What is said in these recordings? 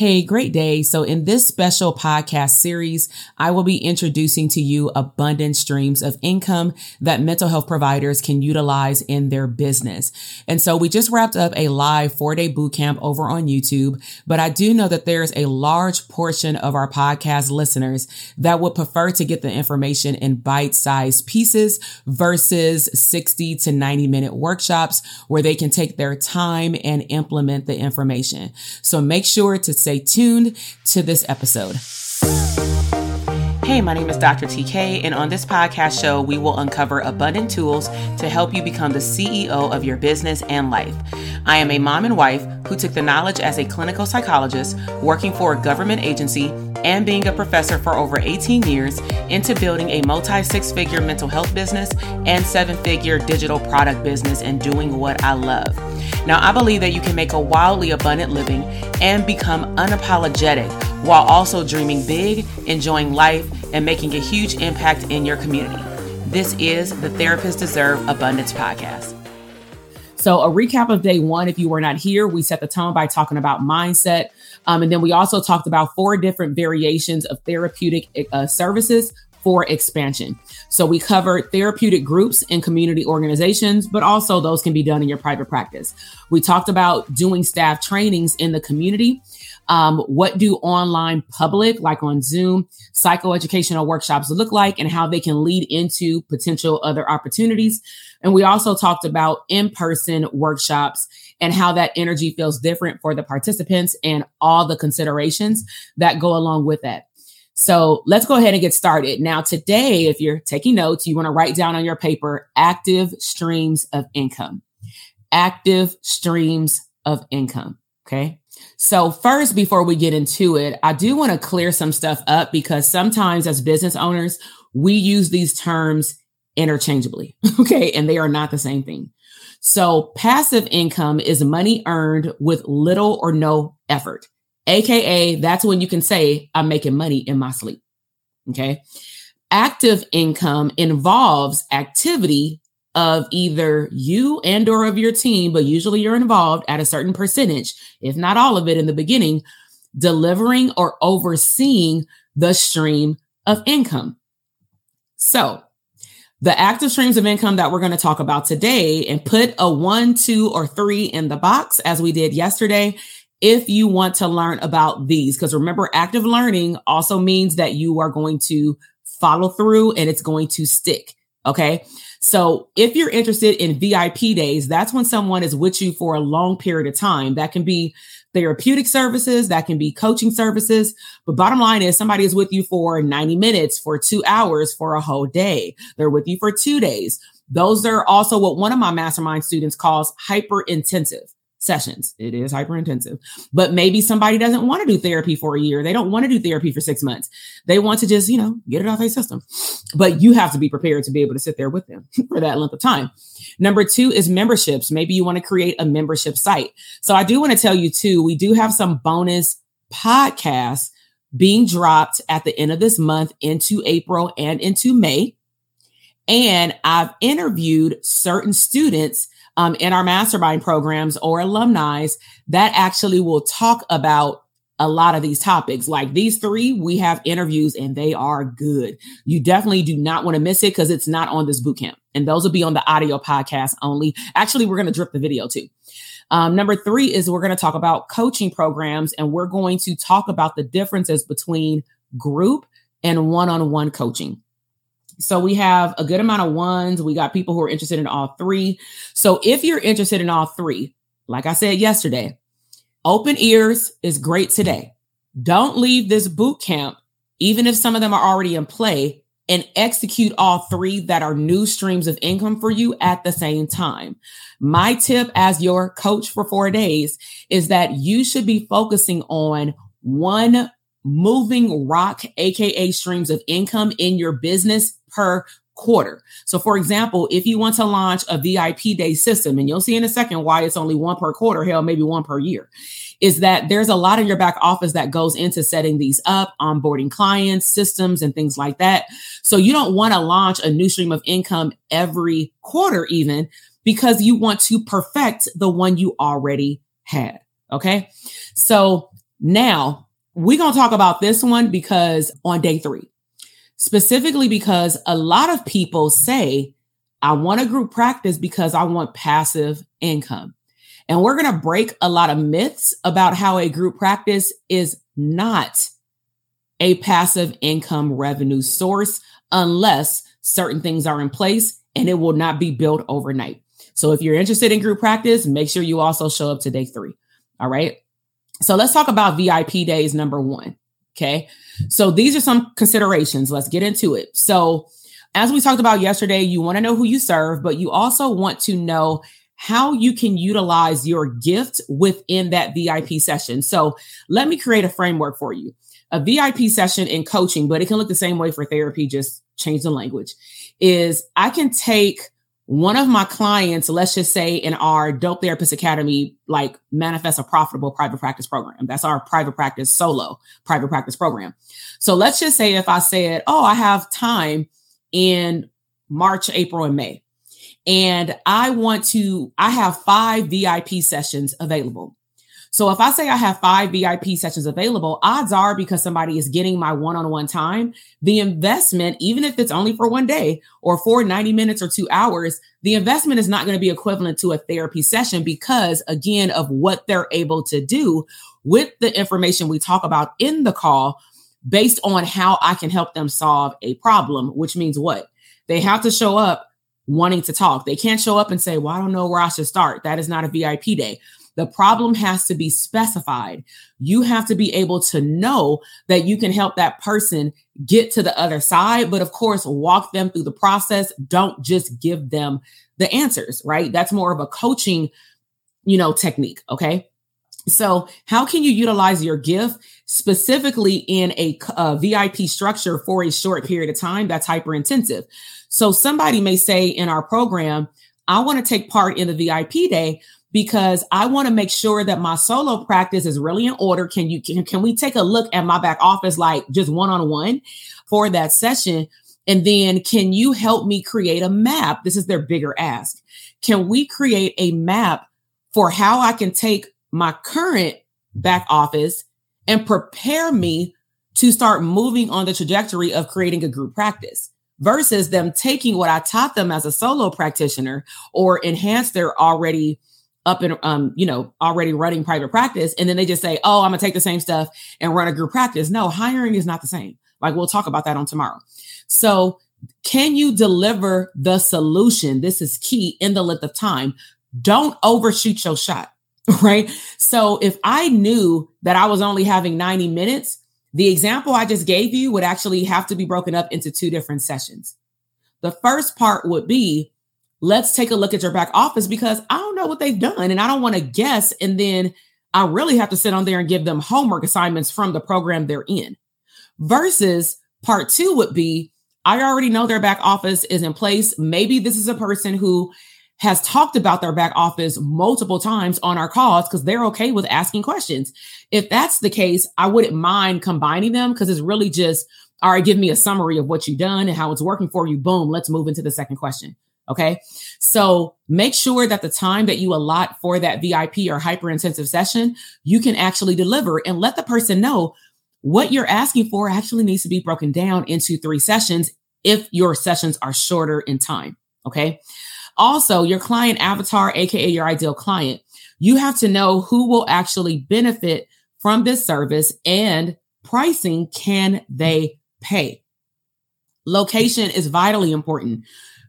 Hey, great day. So in this special podcast series, I will be introducing to you abundant streams of income that mental health providers can utilize in their business. And so we just wrapped up a live four day boot camp over on YouTube, but I do know that there's a large portion of our podcast listeners that would prefer to get the information in bite sized pieces versus 60 to 90 minute workshops where they can take their time and implement the information. So make sure to stay tuned to this episode. Hey, my name is Dr. TK, and on this podcast show, we will uncover abundant tools to help you become the CEO of your business and life. I am a mom and wife who took the knowledge as a clinical psychologist, working for a government agency, and being a professor for over 18 years into building a multi six figure mental health business and seven figure digital product business and doing what I love. Now, I believe that you can make a wildly abundant living and become unapologetic while also dreaming big, enjoying life, and making a huge impact in your community. This is the Therapists Deserve Abundance podcast. So, a recap of day one, if you were not here, we set the tone by talking about mindset. Um, and then we also talked about four different variations of therapeutic uh, services for expansion. So we covered therapeutic groups and community organizations, but also those can be done in your private practice. We talked about doing staff trainings in the community um, what do online public, like on Zoom, psychoeducational workshops look like and how they can lead into potential other opportunities. And we also talked about in person workshops and how that energy feels different for the participants and all the considerations that go along with that. So let's go ahead and get started. Now, today, if you're taking notes, you want to write down on your paper active streams of income. Active streams of income. Okay. So, first, before we get into it, I do want to clear some stuff up because sometimes as business owners, we use these terms interchangeably. Okay. And they are not the same thing. So, passive income is money earned with little or no effort. AKA, that's when you can say, I'm making money in my sleep. Okay. Active income involves activity of either you and or of your team, but usually you're involved at a certain percentage, if not all of it in the beginning, delivering or overseeing the stream of income. So the active streams of income that we're going to talk about today and put a one, two, or three in the box as we did yesterday. If you want to learn about these, because remember, active learning also means that you are going to follow through and it's going to stick. Okay. So if you're interested in VIP days, that's when someone is with you for a long period of time. That can be therapeutic services, that can be coaching services. But bottom line is somebody is with you for 90 minutes, for two hours, for a whole day. They're with you for two days. Those are also what one of my mastermind students calls hyper intensive sessions. It is hyper intensive, but maybe somebody doesn't want to do therapy for a year. They don't want to do therapy for six months. They want to just, you know, get it off their system, but you have to be prepared to be able to sit there with them for that length of time. Number two is memberships. Maybe you want to create a membership site. So I do want to tell you too, we do have some bonus podcasts being dropped at the end of this month into April and into May. And I've interviewed certain students um, in our mastermind programs or alumni that actually will talk about a lot of these topics. Like these three, we have interviews and they are good. You definitely do not want to miss it because it's not on this boot camp. And those will be on the audio podcast only. Actually, we're going to drip the video too. Um, number three is we're going to talk about coaching programs and we're going to talk about the differences between group and one on one coaching. So we have a good amount of ones. We got people who are interested in all three. So if you're interested in all three, like I said yesterday, open ears is great today. Don't leave this boot camp, even if some of them are already in play, and execute all three that are new streams of income for you at the same time. My tip as your coach for four days is that you should be focusing on one moving rock, AKA streams of income in your business per quarter. So, for example, if you want to launch a VIP day system, and you'll see in a second why it's only one per quarter, hell, maybe one per year, is that there's a lot in your back office that goes into setting these up, onboarding clients, systems, and things like that. So, you don't want to launch a new stream of income every quarter, even because you want to perfect the one you already had. Okay. So, Now, we're going to talk about this one because on day three, specifically because a lot of people say, I want a group practice because I want passive income. And we're going to break a lot of myths about how a group practice is not a passive income revenue source unless certain things are in place and it will not be built overnight. So if you're interested in group practice, make sure you also show up to day three. All right. So let's talk about VIP days number one. Okay. So these are some considerations. Let's get into it. So, as we talked about yesterday, you want to know who you serve, but you also want to know how you can utilize your gift within that VIP session. So, let me create a framework for you. A VIP session in coaching, but it can look the same way for therapy, just change the language, is I can take one of my clients, let's just say in our Dope Therapist Academy, like manifest a profitable private practice program. That's our private practice solo private practice program. So let's just say if I said, Oh, I have time in March, April, and May, and I want to, I have five VIP sessions available. So if I say I have five VIP sessions available, odds are because somebody is getting my one on one time, the investment, even if it's only for one day or for 90 minutes or two hours, the investment is not going to be equivalent to a therapy session because, again, of what they're able to do with the information we talk about in the call based on how I can help them solve a problem, which means what? They have to show up wanting to talk. They can't show up and say, Well, I don't know where I should start. That is not a VIP day. The problem has to be specified. You have to be able to know that you can help that person get to the other side, but of course, walk them through the process. Don't just give them the answers, right? That's more of a coaching, you know, technique. Okay. So, how can you utilize your gift specifically in a, a, VIP structure for a short period of time that's hyper intensive? So, somebody may say in our program, I want to take part in the VIP day, because I want to make sure that my solo practice is really in order. Can you can, can we take a look at my back office like just one on one for that session? And then can you help me create a map? This is their bigger ask. Can we create a map for how I can take my current back office and prepare me to start moving on the trajectory of creating a group practice? Versus them taking what I taught them as a solo practitioner or enhance their already up and um, you know, already running private practice, and then they just say, "Oh, I'm gonna take the same stuff and run a group practice." No, hiring is not the same. Like we'll talk about that on tomorrow. So, can you deliver the solution? This is key in the length of time. Don't overshoot your shot, right? So, if I knew that I was only having 90 minutes, the example I just gave you would actually have to be broken up into two different sessions. The first part would be let's take a look at your back office because I don't know what they've done and I don't want to guess. And then I really have to sit on there and give them homework assignments from the program they're in. Versus part two would be I already know their back office is in place. Maybe this is a person who has talked about their back office multiple times on our calls because they're okay with asking questions. If that's the case, I wouldn't mind combining them because it's really just, all right, give me a summary of what you've done and how it's working for you. Boom, let's move into the second question. Okay. So make sure that the time that you allot for that VIP or hyper intensive session, you can actually deliver and let the person know what you're asking for actually needs to be broken down into three sessions if your sessions are shorter in time. Okay. Also, your client avatar, AKA your ideal client, you have to know who will actually benefit from this service and pricing can they pay. Location is vitally important.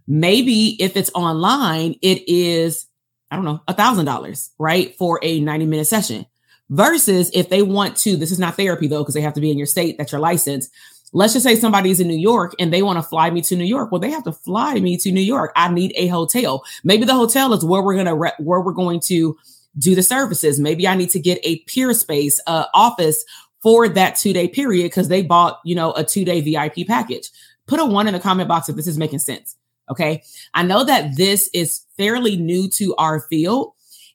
Maybe if it's online, it is, I don't know, a thousand dollars, right? For a 90 minute session versus if they want to, this is not therapy though, because they have to be in your state that you're licensed. Let's just say somebody's in New York and they want to fly me to New York. Well, they have to fly me to New York. I need a hotel. Maybe the hotel is where we're to, re- where we're going to do the services. Maybe I need to get a Peerspace, uh, office for that two day period because they bought, you know, a two day VIP package. Put a one in the comment box if this is making sense. Okay. I know that this is fairly new to our field.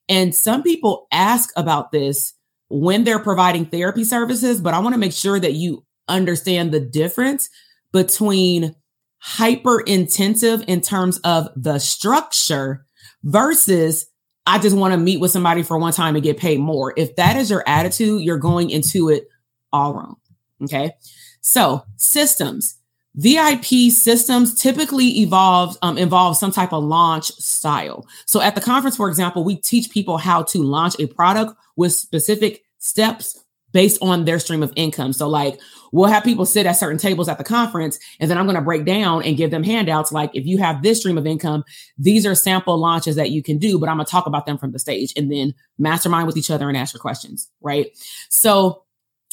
And some people ask about this when they're providing therapy services, but I want to make sure that you understand the difference between hyper intensive in terms of the structure versus I just want to meet with somebody for one time and get paid more. If that is your attitude, you're going into it all wrong. Okay. So systems, VIP systems typically evolve um, involve some type of launch style. So at the conference, for example, we teach people how to launch a product with specific steps based on their stream of income. So like we'll have people sit at certain tables at the conference and then I'm going to break down and give them handouts like if you have this stream of income, these are sample launches that you can do, but I'm going to talk about them from the stage and then mastermind with each other and ask your questions, right? So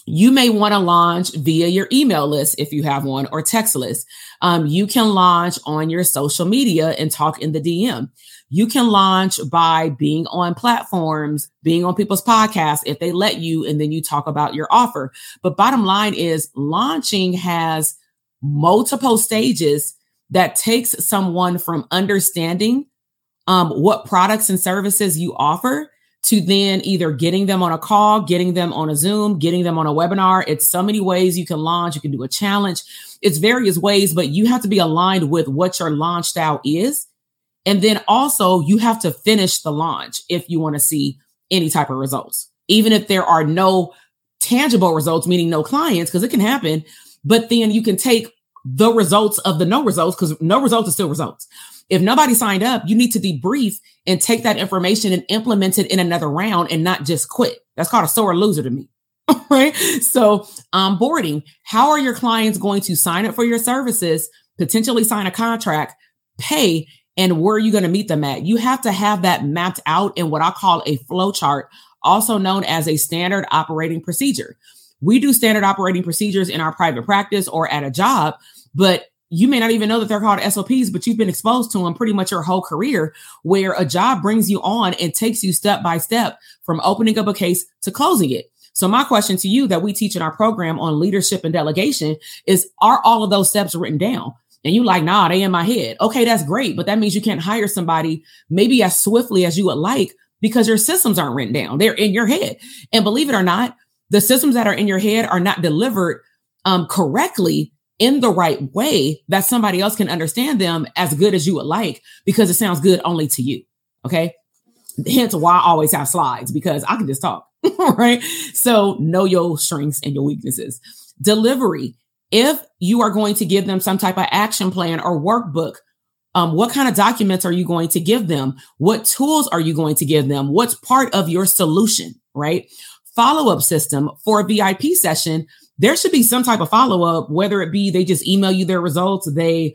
you may want to launch via your email list if you have one or text list. Um, you can launch on your social media and talk in the DM. You can launch by being on platforms, being on people's podcasts if they let you, and then you talk about your offer. But bottom line is launching has multiple stages that takes someone from understanding um, what products and services you offer to then either getting them on a call, getting them on a Zoom, getting them on a webinar. It's so many ways you can launch. You can do a challenge. It's various ways, but you have to be aligned with what your launch style is. And then also you have to finish the launch if you want to see any type of results, even if there are no tangible results, meaning no clients, because it can happen. But then you can take the results of the no results because no results is still results. If nobody signed up, you need to debrief and take that information and implement it in another round and not just quit. That's called a sore loser to me. right. So, um, onboarding, how are your clients going to sign up for your services, potentially sign a contract, pay, and where are you going to meet them at? You have to have that mapped out in what I call a flow chart, also known as a standard operating procedure. We do standard operating procedures in our private practice or at a job, but you may not even know that they're called SOPs, but you've been exposed to them pretty much your whole career, where a job brings you on and takes you step by step from opening up a case to closing it. So my question to you that we teach in our program on leadership and delegation is, are all of those steps written down? And you like, nah, they in my head. Okay, that's great. But that means you can't hire somebody maybe as swiftly as you would like because your systems aren't written down. They're in your head. And believe it or not, the systems that are in your head are not delivered um, correctly in the right way that somebody else can understand them as good as you would like because it sounds good only to you. Okay. Hence why I always have slides because I can just talk. right. So know your strengths and your weaknesses. Delivery. If you are going to give them some type of action plan or workbook, um, what kind of documents are you going to give them? What tools are you going to give them? What's part of your solution? Right. Follow up system for a VIP session there should be some type of follow up, whether it be they just email you their results, they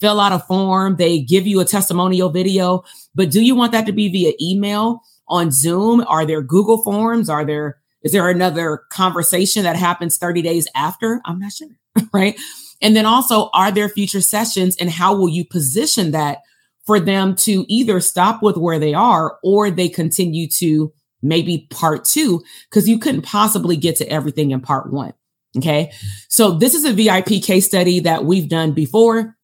fill out a form, they give you a testimonial video. But do you want that to be via email on Zoom? Are there Google Forms? Are there, is there another conversation that happens 30 days after? I'm not sure. right. And then also, are there future sessions and how will you position that for them to either stop with where they are or they continue to maybe part two? Because you couldn't possibly get to everything in part one. Okay. So this is a VIP case study that we've done before.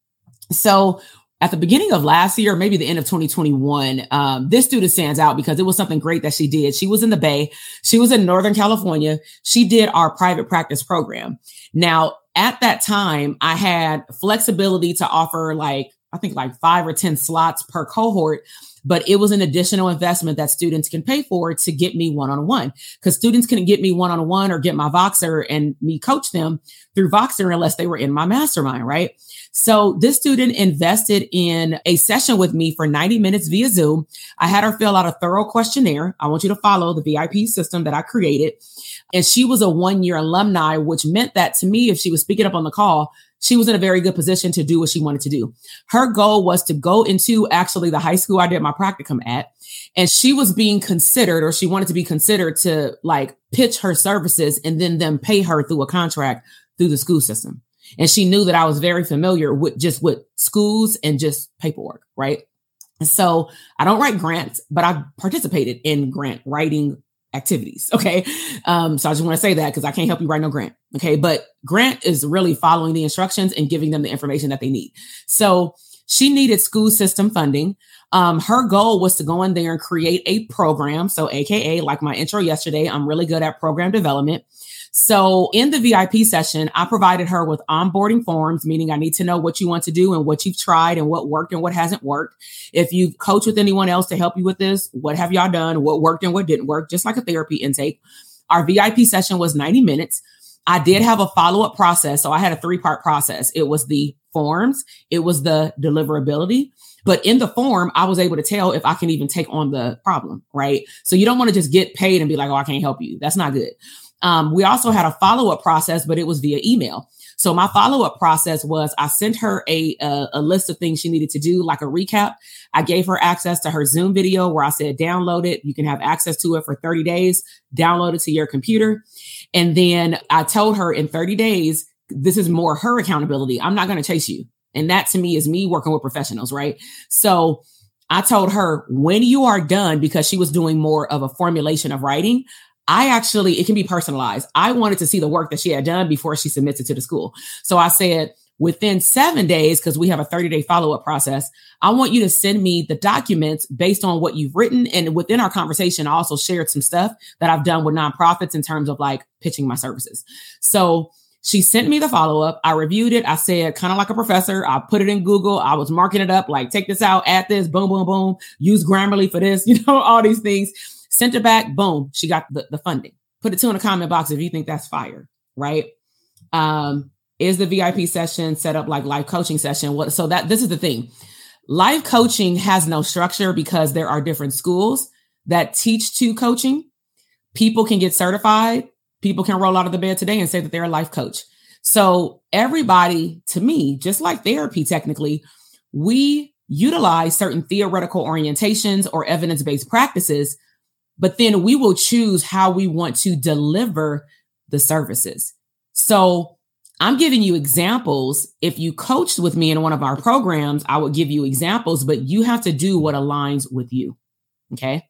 So at the beginning of last year, maybe the end of 2021, um, this student stands out because it was something great that she did. She was in the Bay. She was in Northern California. She did our private practice program. Now, at that time, I had flexibility to offer like, I think like five or 10 slots per cohort but it was an additional investment that students can pay for to get me one on one because students couldn't get me one on one or get my Voxer and me coach them through Voxer unless they were in my mastermind, right? So this student invested in a session with me for 90 minutes via Zoom. I had her fill out a thorough questionnaire. I want you to follow the VIP system that I created. And she was a one year alumni, which meant that to me, if she was speaking up on the call, she was in a very good position to do what she wanted to do. Her goal was to go into actually the high school I did my practicum at. And she was being considered, or she wanted to be considered to like pitch her services and then them pay her through a contract through the school system. And she knew that I was very familiar with just with schools and just paperwork, right? So I don't write grants, but I participated in grant writing activities. Okay. Um, so I just want to say that because I can't help you write no grant. Okay. But grant is really following the instructions and giving them the information that they need. So she needed school system funding. Um, her goal was to go in there and create a program. So, AKA, like my intro yesterday, I'm really good at program development. So in the VIP session, I provided her with onboarding forms, meaning I need to know what you want to do and what you've tried and what worked and what hasn't worked. If you've coached with anyone else to help you with this, what have y'all done? What worked and what didn't work? Just like a therapy intake. Our VIP session was 90 minutes. I did have a follow up process. So I had a three part process. It was the forms, it was the deliverability. But in the form, I was able to tell if I can even take on the problem, right? So you don't want to just get paid and be like, oh, I can't help you. That's not good. Um, we also had a follow up process, but it was via email. So my follow up process was I sent her a, a, a list of things she needed to do, like a recap. I gave her access to her Zoom video where I said download it. You can have access to it for 30 days. Download it to your computer, and then I told her in 30 days this is more her accountability. I'm not going to chase you, and that to me is me working with professionals, right? So. I told her when you are done, because she was doing more of a formulation of writing, I actually, it can be personalized. I wanted to see the work that she had done before she submits it to the school. So I said, within seven days, because we have a 30 day follow up process, I want you to send me the documents based on what you've written. And within our conversation, I also shared some stuff that I've done with nonprofits in terms of like pitching my services. So she sent me the follow up. I reviewed it. I said, kind of like a professor, I put it in Google. I was marking it up like, take this out, add this, boom, boom, boom, use Grammarly for this, you know, all these things Sent her back, boom, she got the, the funding. Put it too in the comment box if you think that's fire, right? Um, is the VIP session set up like life coaching session? What so that this is the thing. Life coaching has no structure because there are different schools that teach to coaching. People can get certified. People can roll out of the bed today and say that they're a life coach. So everybody, to me, just like therapy, technically, we utilize certain theoretical orientations or evidence-based practices but then we will choose how we want to deliver the services. So I'm giving you examples. If you coached with me in one of our programs, I would give you examples, but you have to do what aligns with you. Okay.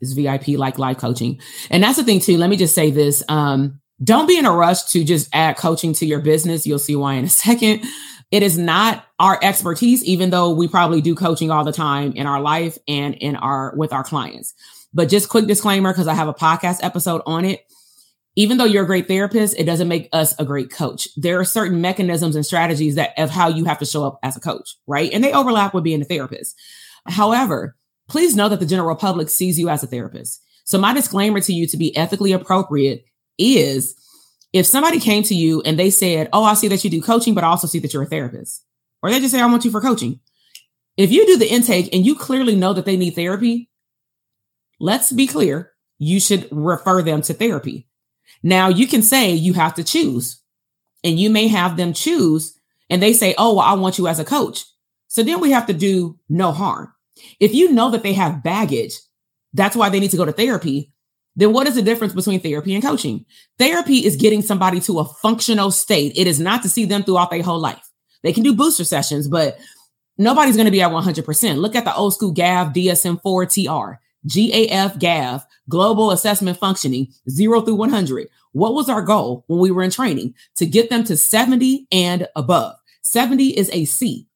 This VIP like life coaching. And that's the thing too. Let me just say this. Um, don't be in a rush to just add coaching to your business. You'll see why in a second. It is not our expertise, even though we probably do coaching all the time in our life and in our with our clients. But just quick disclaimer, because I have a podcast episode on it. Even though you're a great therapist, it doesn't make us a great coach. There are certain mechanisms and strategies that of how you have to show up as a coach, right? And they overlap with being a therapist. However, please know that the general public sees you as a therapist. So my disclaimer to you to be ethically appropriate is if somebody came to you and they said, Oh, I see that you do coaching, but I also see that you're a therapist, or they just say, I want you for coaching. If you do the intake and you clearly know that they need therapy, let's be clear, you should refer them to therapy. Now, you can say you have to choose, and you may have them choose, and they say, Oh, well, I want you as a coach. So then we have to do no harm. If you know that they have baggage, that's why they need to go to therapy. Then what is the difference between therapy and coaching? Therapy is getting somebody to a functional state. It is not to see them throughout their whole life. They can do booster sessions, but nobody's going to be at 100%. Look at the old school GAF DSM 4 TR. GAF GAF, global assessment functioning, zero through 100. What was our goal when we were in training? To get them to 70 and above. 70 is a C.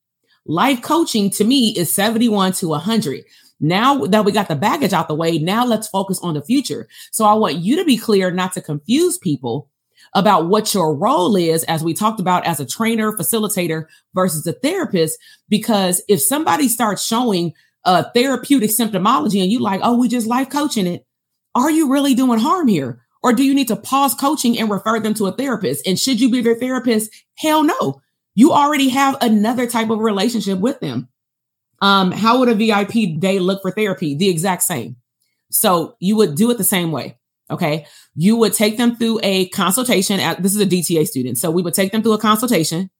Life coaching to me is 71 to 100. Now that we got the baggage out the way, now let's focus on the future. So I want you to be clear, not to confuse people about what your role is, as we talked about as a trainer, facilitator versus a therapist. Because if somebody starts showing uh, therapeutic symptomology and you like, oh, we just life coaching it. Are you really doing harm here? Or do you need to pause coaching and refer them to a therapist? And should you be their therapist? Hell no. You already have another type of relationship with them. Um, how would a VIP day look for therapy? The exact same. So you would do it the same way. Okay. You would take them through a consultation. At, this is a DTA student. So we would take them through a consultation.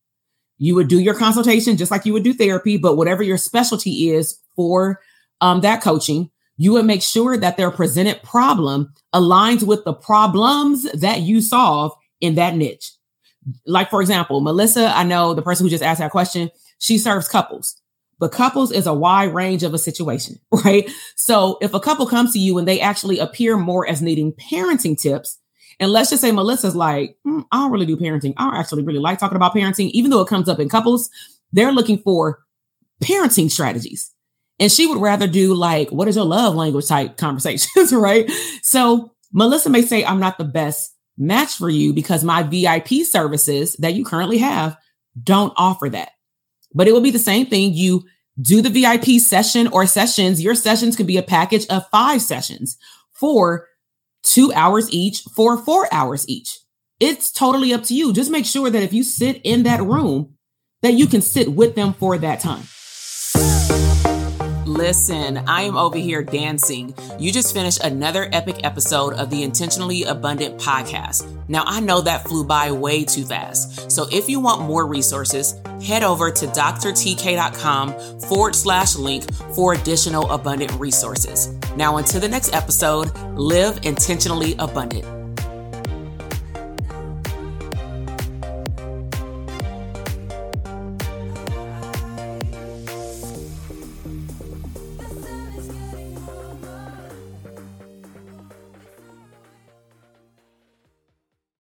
You would do your consultation just like you would do therapy, but whatever your specialty is for um, that coaching, you would make sure that their presented problem aligns with the problems that you solve in that niche. Like, for example, Melissa, I know the person who just asked that question, she serves couples, but couples is a wide range of a situation, right? So if a couple comes to you and they actually appear more as needing parenting tips, and let's just say Melissa's like, mm, I don't really do parenting. I actually really like talking about parenting, even though it comes up in couples. They're looking for parenting strategies. And she would rather do like, what is your love language type conversations, right? So Melissa may say, I'm not the best match for you because my VIP services that you currently have don't offer that. But it will be the same thing. You do the VIP session or sessions. Your sessions could be a package of five sessions for two hours each, for four hours each. It's totally up to you. Just make sure that if you sit in that room, that you can sit with them for that time. Listen, I am over here dancing. You just finished another epic episode of the Intentionally Abundant podcast. Now, I know that flew by way too fast. So if you want more resources, head over to doctortk.com forward slash link for additional abundant resources. Now, until the next episode, live intentionally abundant.